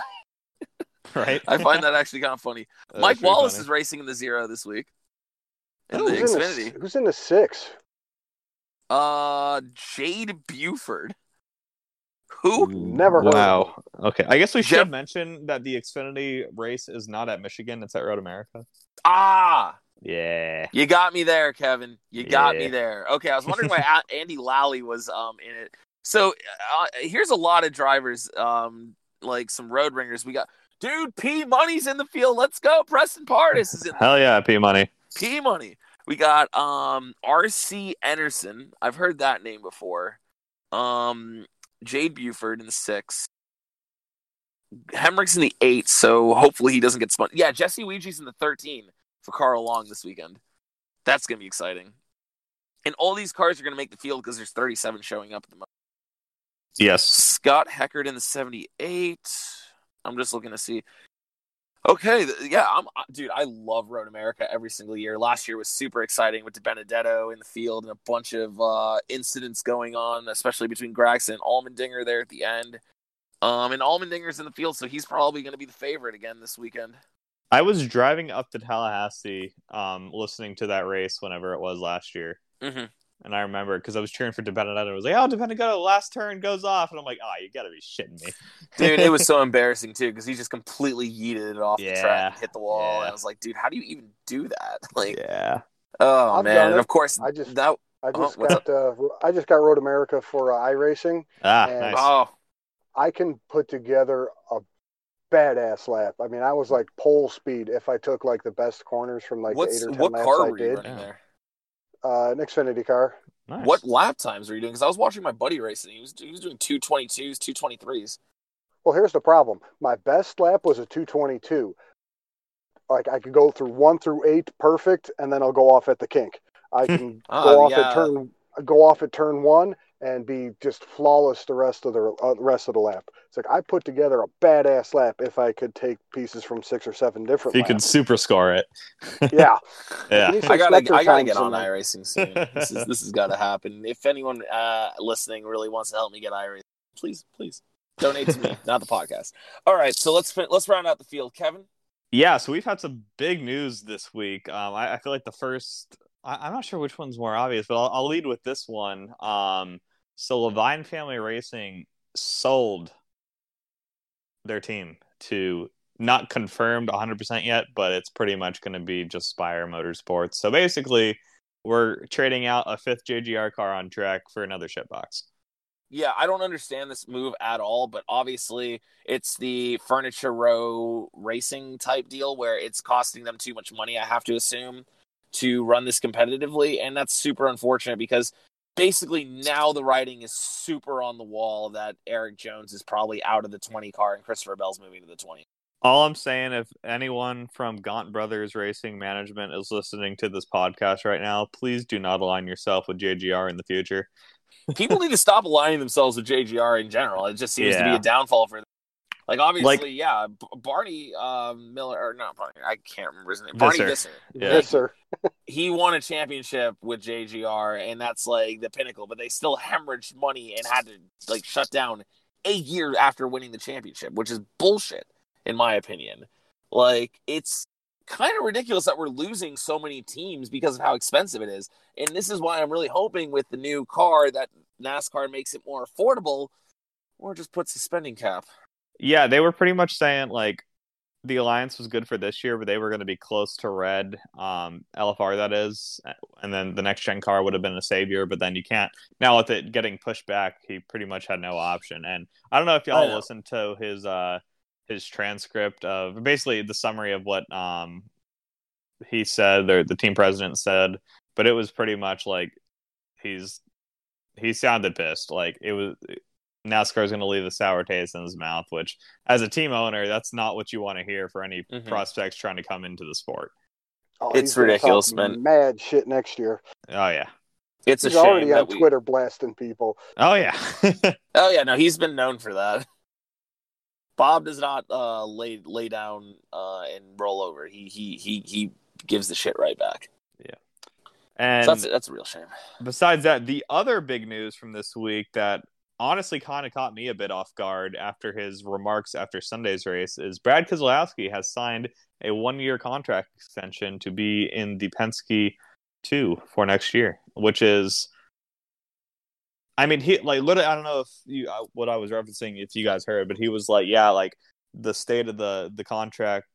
right. I find that actually kind of funny. That's Mike pretty Wallace funny. is racing in the zero this week. In Who's the in the, Xfinity. who's in the six? Uh, Jade Buford. Who? Never heard of Wow. Okay, I guess we should Jeff- mention that the Xfinity race is not at Michigan; it's at Road America. Ah, Yeah. you got me there, Kevin. You got me there. Okay, I was wondering why Andy Lally was um in it. So uh, here's a lot of drivers, um, like some road ringers. We got dude P Money's in the field. Let's go. Preston Pardus is in Hell yeah, P Money. P Money. We got um RC Enerson. I've heard that name before. Um Jade Buford in the six. Hemric's in the eight, so hopefully he doesn't get spun. Yeah, Jesse Iwuji's in the thirteen for Carl Long this weekend. That's gonna be exciting. And all these cars are gonna make the field because there's 37 showing up at the moment. Yes. Scott Heckert in the 78. I'm just looking to see. Okay, yeah, I'm dude. I love Road America every single year. Last year was super exciting with DiBenedetto in the field and a bunch of uh, incidents going on, especially between Gregson and Allmendinger there at the end. Um, and Allmendinger's in the field, so he's probably going to be the favorite again this weekend. I was driving up to Tallahassee, um, listening to that race whenever it was last year, hmm and I remember because I was cheering for DiBenedetto. I was like, "Oh, DiBenedetto, last turn goes off," and I'm like, "Oh, you gotta be shitting me, Dude, it was so embarrassing too because he just completely yeeted it off the track and hit the wall. yeah. And I was like, dude, how do you even do that? Like, yeah, oh I've man. And of course, I just- that. I Oh, just what's got uh, I just got Road America for uh, iRacing. ah, And- nice. Oh, I can put together a badass lap. I mean, I was like pole speed if I took like the best corners from like what's the eight or ten what laps car I were you did. running there? Uh, an Xfinity car. nice. What lap times were you doing? Because I was watching my buddy racing. He was he was doing two twenty twos, two twenty threes. Well, here's the problem. My best lap was a 222. Like I could go through one through eight perfect, and then I'll go off at the kink. I can Ah, go off yeah. at turn go off at turn one and be just flawless the rest of the uh, rest of the lap. It's like I put together a badass lap if I could take pieces from six or seven If different. you could laps. super score it, yeah, yeah. You need some I gotta Spectre I gotta times get on in there. iRacing soon. this is this has got to happen. If anyone uh, listening really wants to help me get iRacing, please please donate to me, not the podcast. All right, so let's let's round out the field, Kevin. Yeah, so we've had some big news this week. Um, I, I feel like the first, I, I'm not sure which one's more obvious, but I'll, I'll lead with this one. Um, so Leavine Family Racing sold their team to not confirmed 100% yet, but it's pretty much going to be just Spire Motorsports. So basically, we're trading out a fifth JGR car on track for another shitbox. Yeah, I don't understand this move at all, but obviously it's the furniture row racing type deal where it's costing them too much money, I have to assume, to run this competitively. And that's super unfortunate because basically now the writing is super on the wall that Erik Jones is probably out of the 20 car and Christopher Bell's moving to the 20. All I'm saying, if anyone from Gaunt Brothers Racing Management is listening to this podcast right now, please do not align yourself with JGR in the future. People need to stop aligning themselves with JGR in general. It just seems to be a downfall for them. Like obviously, Like- yeah, B- Barney um, Miller or not Barney, I can't remember his name. Barney Visser. Visser. Yeah. yes, sir. he won a championship with JGR, and that's like the pinnacle. But they still hemorrhaged money and had to like shut down a year after winning the championship, which is bullshit, in my opinion. Like it's kind of ridiculous that we're losing so many teams because of how expensive it is. And this is why I'm really hoping with the new car that NASCAR makes it more affordable, or just puts a spending cap. Yeah, they were pretty much saying like the alliance was good for this year, but they were going to be close to red, um, LFR that is, and then the next gen car would have been a savior. But then you can't now with it getting pushed back, he pretty much had no option. And I don't know if y'all listened to his uh his transcript of basically the summary of what um he said or the team president said, but it was pretty much like he's he sounded pissed. Like it was NASCAR is going to leave a sour taste in his mouth, which, as a team owner, that's not what you want to hear for any Mhm. prospects trying to come into the sport. Oh, It's he's gonna ridiculous, man. Mad shit next year. Oh yeah, It's a He's shame already that on we. Twitter blasting people. oh yeah. Oh yeah, no, he's been known for that. Bob does not uh, lay lay down uh, and roll over. He he he he gives the shit right back. Yeah, and So that's that's a real shame. besides that, the other big news from this week that honestly kind of caught me a bit off guard after his remarks after Sunday's race is Brad Keselowski has signed a one-year contract extension to be in the Penske 2 for next year, which is I mean, he like literally I don't know if you uh, what I was referencing if you guys heard, but he was like, yeah, like the state of the the contract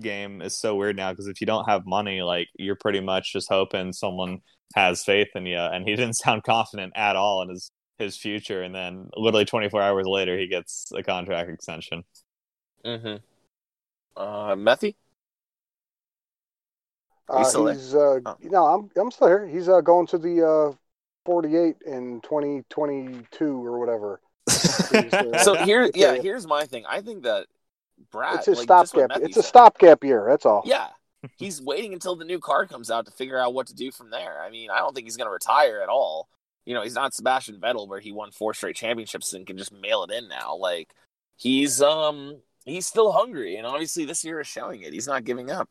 game is so weird now because if you don't have money, like you're pretty much just hoping someone has faith in you. And he didn't sound confident at all in his his future. And then literally 24 hours later, he gets a contract extension. Mm-hmm. Uh, Methy? Uh, still he's uh, Oh. no, I'm I'm still here. He's uh, going to the uh, 48 in 2022 or whatever. So here, yeah, Yeah. here's my thing. I think that Brad, It's a like, stopgap. Methy It's a stopgap year. That's all. Yeah, he's waiting until the new car comes out to figure out what to do from there. I mean, I don't think he's going to retire at all. You know, he's not Sebastian Vettel where he won four straight championships and can just mail it in now. Like he's um he's still hungry, and obviously this year is showing it. He's not giving up.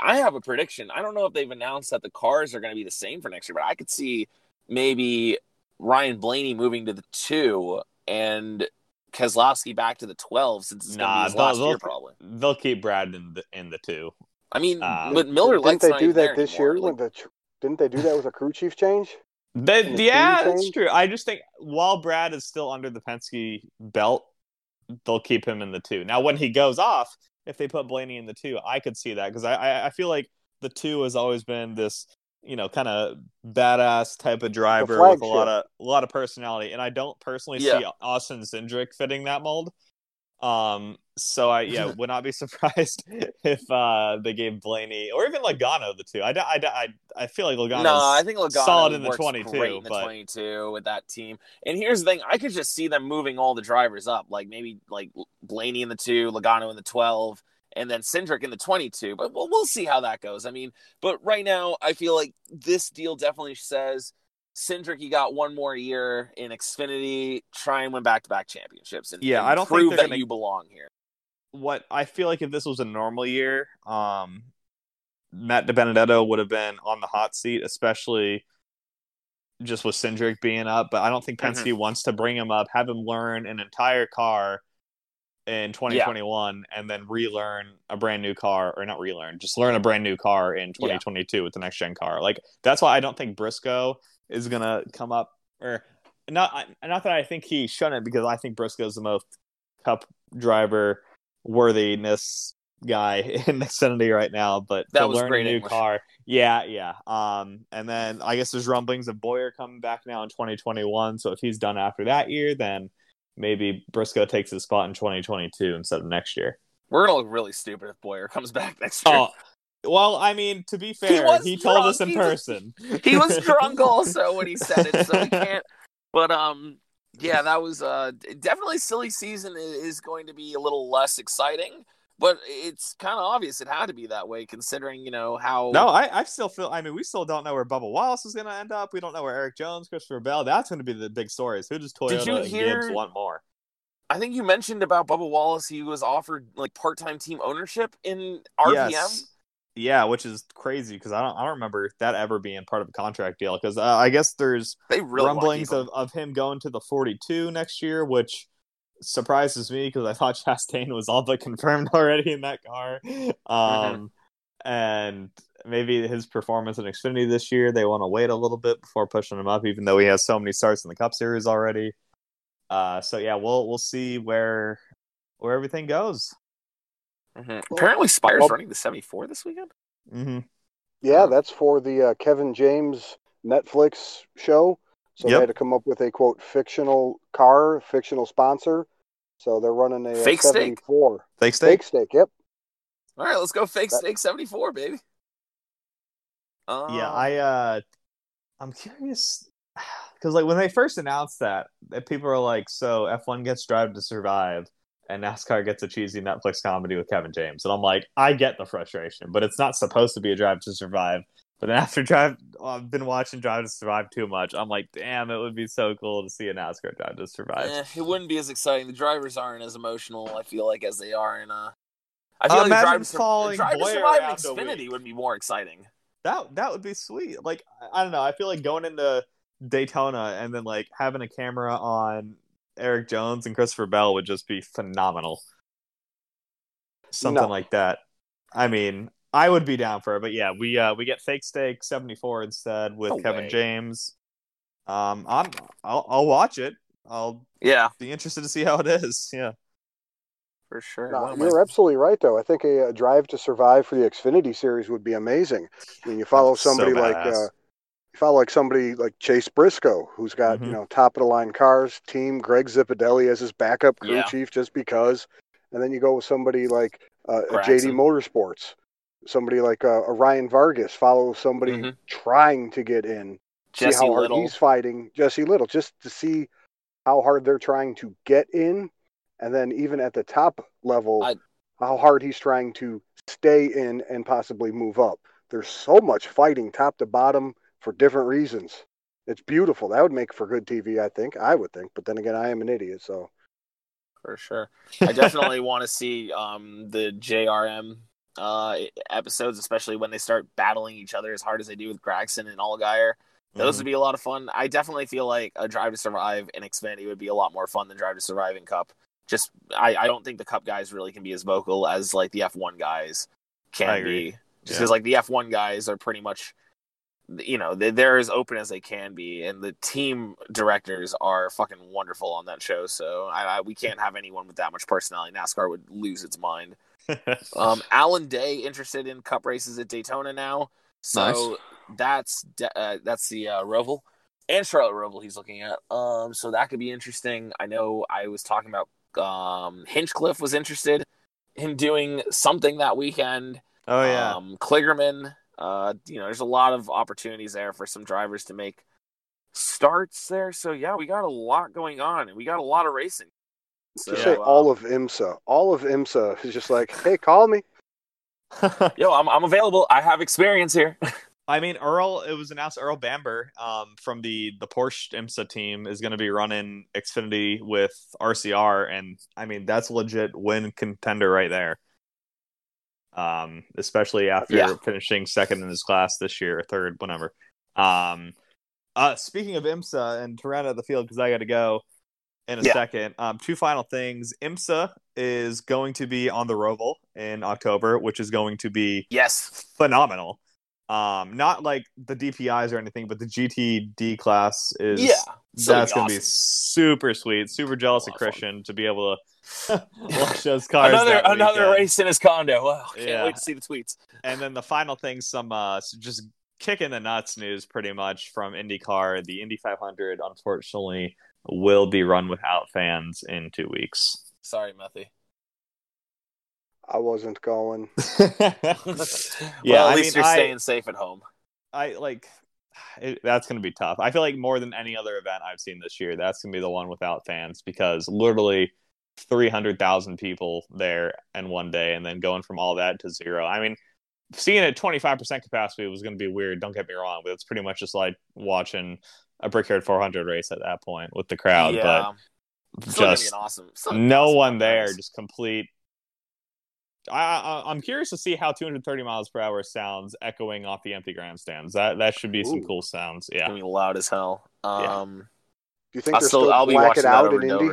I I have a prediction. I don't know if they've announced that the cars are going to be the same for next year, but I could see maybe Ryan Blaney moving to the two and Keselowski back to the twelve since it's going to Nah, be his they'll- last year probably. They'll keep Brad in the in the two. I mean, Um, but Miller Didn't they do that this anymore. year? Like, When the tr- didn't they do that with a crew chief change? That, yeah, that's true. I just think while Brad is still under the Penske belt, they'll keep him in the two. Now, when he goes off, if they put Blaney in the two, I could see that because I, I I feel like the two has always been this you know kind of badass type of driver with a lot of a lot of personality, and I don't personally Yeah. see Austin Cindric fitting that mold. Um, so I yeah would not be surprised if uh they gave Blaney or even Logano the two. I I I, I feel like Logano. no, I think Logano solid in the 22, the but- 22 with that team. And here's the thing: I could just see them moving all the drivers up, like maybe like Blaney in the two, Logano in the 12, and then Cindric in the 22. But we'll, we'll see how that goes. I mean, but right now, I feel like this deal definitely says Cindric, he got one more year in Xfinity. Try and win back-to-back championships. And, Yeah, and I don't prove that gonna- you belong here. what I feel like if this was a normal year, um, Matt DiBenedetto would have been on the hot seat, especially just with Cindric being up. But I don't think Mm-hmm. Penske wants to bring him up, have him learn an entire car in 2021, and then relearn a brand new car, or not relearn, just learn a brand new car in 2022 with the next gen car. Like that's why I don't think Briscoe is gonna come up, or not. Not that I think he shouldn't, because I think Briscoe is the most cup driver worthiness guy in Xfinity right now, but That to was learn great a new English. car, yeah, yeah. Um, and then I guess there's rumblings of Bowyer coming back now in 2021. So if he's done after that year, then maybe Briscoe takes his spot in 2022 instead of next year. We're gonna look really stupid if Bowyer comes back next year. Oh, well, I mean, to be fair, was he, told us in He was- person. he was drunk also when he said it, so we can't. But um, yeah, that was uh definitely silly season is going to be a little less exciting, but it's kind of obvious it had to be that way considering you know how. No, I, I still feel. I mean, we still don't know where Bubba Wallace is going to end up. We don't know where Erik Jones, Christopher Bell. That's going to be the big stories. Who does Toyota Did you and hear- Gibbs want more? I think you mentioned about Bubba Wallace. He was offered like part-time team ownership in RPM. Yes. Yeah, which is crazy because I don't I don't remember that ever being part of a contract deal. Because uh, I guess there's They really rumblings of, of him going to the 42 next year, which surprises me because I thought Chastain was all but confirmed already in that car. Um, and maybe his performance in Xfinity this year, they want to wait a little bit before pushing him up, even though he has so many starts in the Cup Series already. Uh, so yeah, we'll we'll see where where everything goes. Mhm. Apparently, Spire's Well- running the 74 this weekend. hmm Yeah, that's for the uh, Kevin James Netflix show. So Yep. they had to come up with a quote fictional car, fictional sponsor. So they're running a, uh Fake steak. 74 Fake fake steak. Yep. All right, let's go fake That- steak 74, baby. Um, Yeah, I uh I'm curious because like when they first announced that, that people are like, so F1 gets Drive to Survive and NASCAR gets a cheesy Netflix comedy with Kevin James. And I'm like, I get the frustration, but it's not supposed to be a Drive to Survive. But then after drive, I've been watching Drive to Survive too much. I'm like, damn, it would be so cool to see a NASCAR Drive to Survive. Eh, it wouldn't be as exciting. The drivers aren't as emotional. I feel like as they are in uh. I feel Uh, like Drive to, Drive to Survive in Xfinity would be more exciting. That that would be sweet. Like I- I don't know. I feel like going into Daytona and then like having a camera on Erik Jones and Christopher Bell would just be phenomenal. Something No. like that. I mean, I would be down for it, but yeah, we uh we get fake steak 74 instead with No Kevin way. James. Um I'm I'll I'll watch it. I'll Yeah, be interested to see how it is. Yeah. for sure. No, One of my- you're absolutely right, though. I think a, a drive to survive for the Xfinity series would be amazing. I mean, you follow So somebody like uh, you follow like somebody like Chase Briscoe, who's got Mhm. you know top of the line cars, team Greg Zipadelli as his backup crew Yeah. chief, just because. And then you go with somebody like uh, a JD Motorsports, somebody like uh, a Ryan Vargas, follow somebody Mhm. trying to get in, Jesse see how hard Little. he's fighting, Jesse Little, just to see how hard they're trying to get in, and then even at the top level, I- how hard he's trying to stay in and possibly move up. There's so much fighting top to bottom for different reasons. It's beautiful. That would make for good TV, I think. I would think, but then again, I am an idiot, so for sure. I definitely want to see um, the JRM uh, episodes, especially when they start battling each other as hard as they do with Gregson and Allgaier. Those would be a lot of fun. I definitely feel like a Drive to Survive in Xfinity would be a lot more fun than Drive to Survive in Cup. Just, I, I don't think the Cup guys really can be as vocal as like the F1 guys can be. Just Yeah. because like the F1 guys are pretty much, you know, they, they're as open as they can be, and the team directors are fucking wonderful on that show. So I, I, we can't have anyone with that much personality. NASCAR would lose its mind. Um, Alon Day interested in Cup races at Daytona now, so that's de- uh, that's the uh, Roval and Charlotte Roval he's looking at. Um, so that could be interesting. I know I was talking about um, Hinchcliffe was interested in doing something that weekend. oh yeah. Um, Kligerman, uh, you know, there's a lot of opportunities there for some drivers to make starts there. So yeah, we got a lot going on, and we got a lot of racing. So, say um, all of IMSA. All of IMSA is just like, hey, call me. yo, I'm I'm available. I have experience here. I mean, Earl. It was announced Earl Bamber um, from the the Porsche IMSA team is going to be running Xfinity with RCR, and I mean that's legit win contender right there. Um, especially after Yeah. finishing second in his class this year, or third, whatever. Um, uh, speaking of IMSA and to round out the field, because I got to go in a Yeah. second. Um, two final things. IMSA is going to be on the Roval in October, which is going to be yes, phenomenal. Um, not like the DPIs or anything, but the GTD class is yeah, So that's gonna be super sweet. Super jealous of fun. Christian to be able to watch those cars. another another race in his condo. Wow, can't Yeah. wait to see the tweets. And then the final thing, some uh, just kicking the nuts news, pretty much from IndyCar. The Indy 500, unfortunately, will be run without fans in two weeks. Sorry, Methy. I wasn't going. yeah, well, at I least mean, you're I- staying safe at home. I like it, that's going to be tough. I feel like more than any other event I've seen this year, that's going to be the one without fans because literally 300,000 people there in one day and then going from all that to zero. I mean, seeing it 25% capacity was going to be weird, don't get me wrong, but it's pretty much just like watching a Brickyard 400 race at that point with the crowd, yeah, but Still gonna be just an awesome. still gonna be an no awesome one there, just complete. I, I, I'm curious to see how 230 miles per hour sounds echoing off the empty grandstands. That that should be some cool sounds. It's Yeah. gonna be loud as hell. Yeah. Um, Do you think I'll they're still, still I'll be black watching it out in Indy?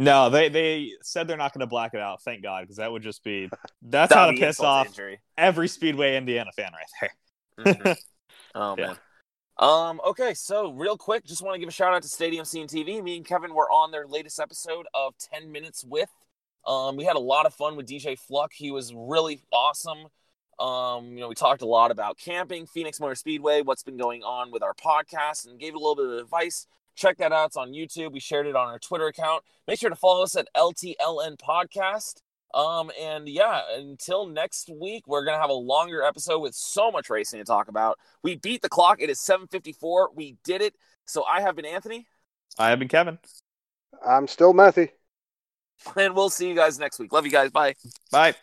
No, they they said they're not going to black it out. Thank God, because that would just be that's how would to piss off injury. every Speedway Indiana fan right there. Mhm. oh Yeah. man. Um. Okay. So real quick, just want to give a shout out to Stadium Scene TV. Me and Kevin were on their latest episode of Ten Minutes with. Um. We had a lot of fun with DJ Fluck. He was really awesome. Um. You know, we talked a lot about camping, Phoenix Motor Speedway, what's been going on with our podcast, and gave a little bit of advice. Check that out. It's on YouTube. We shared it on our Twitter account. Make sure to follow us at LTLN Podcast. Um, and yeah, until next week, we're gonna have a longer episode with so much racing to talk about. We beat the clock. It is 7:54. We did it. So I have been Anthony, I have been Kevin. I'm still Methy. And we'll see you guys next week. Love you guys. Bye. Bye.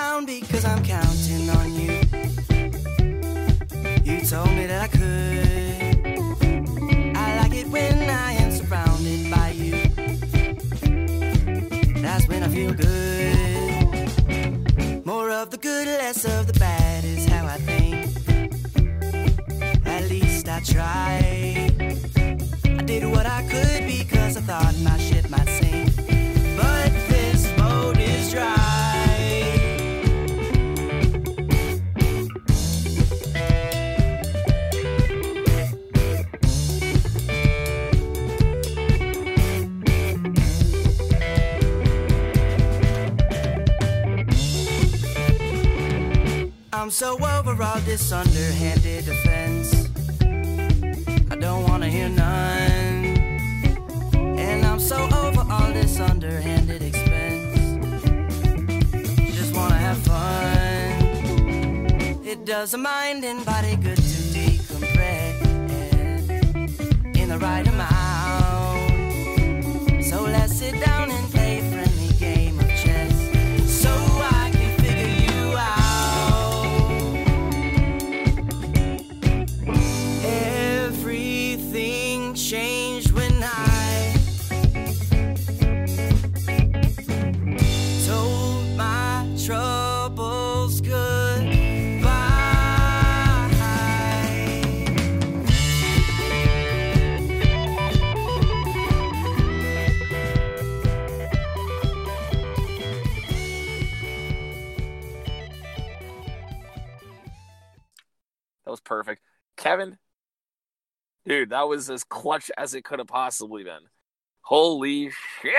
Down because I'm counting on you. You told me that I could. I like it when I am surrounded by you. That's when I feel good. More of the good, less of the bad is how I think. At least I tried. I did what I could all this underhanded defense. I don't wanna hear none. And I'm so over all this underhanded expense. Just wanna have fun. It doesn't mind and body good to decompress in the right amount. That was as clutch as it could have possibly been. Holy shit.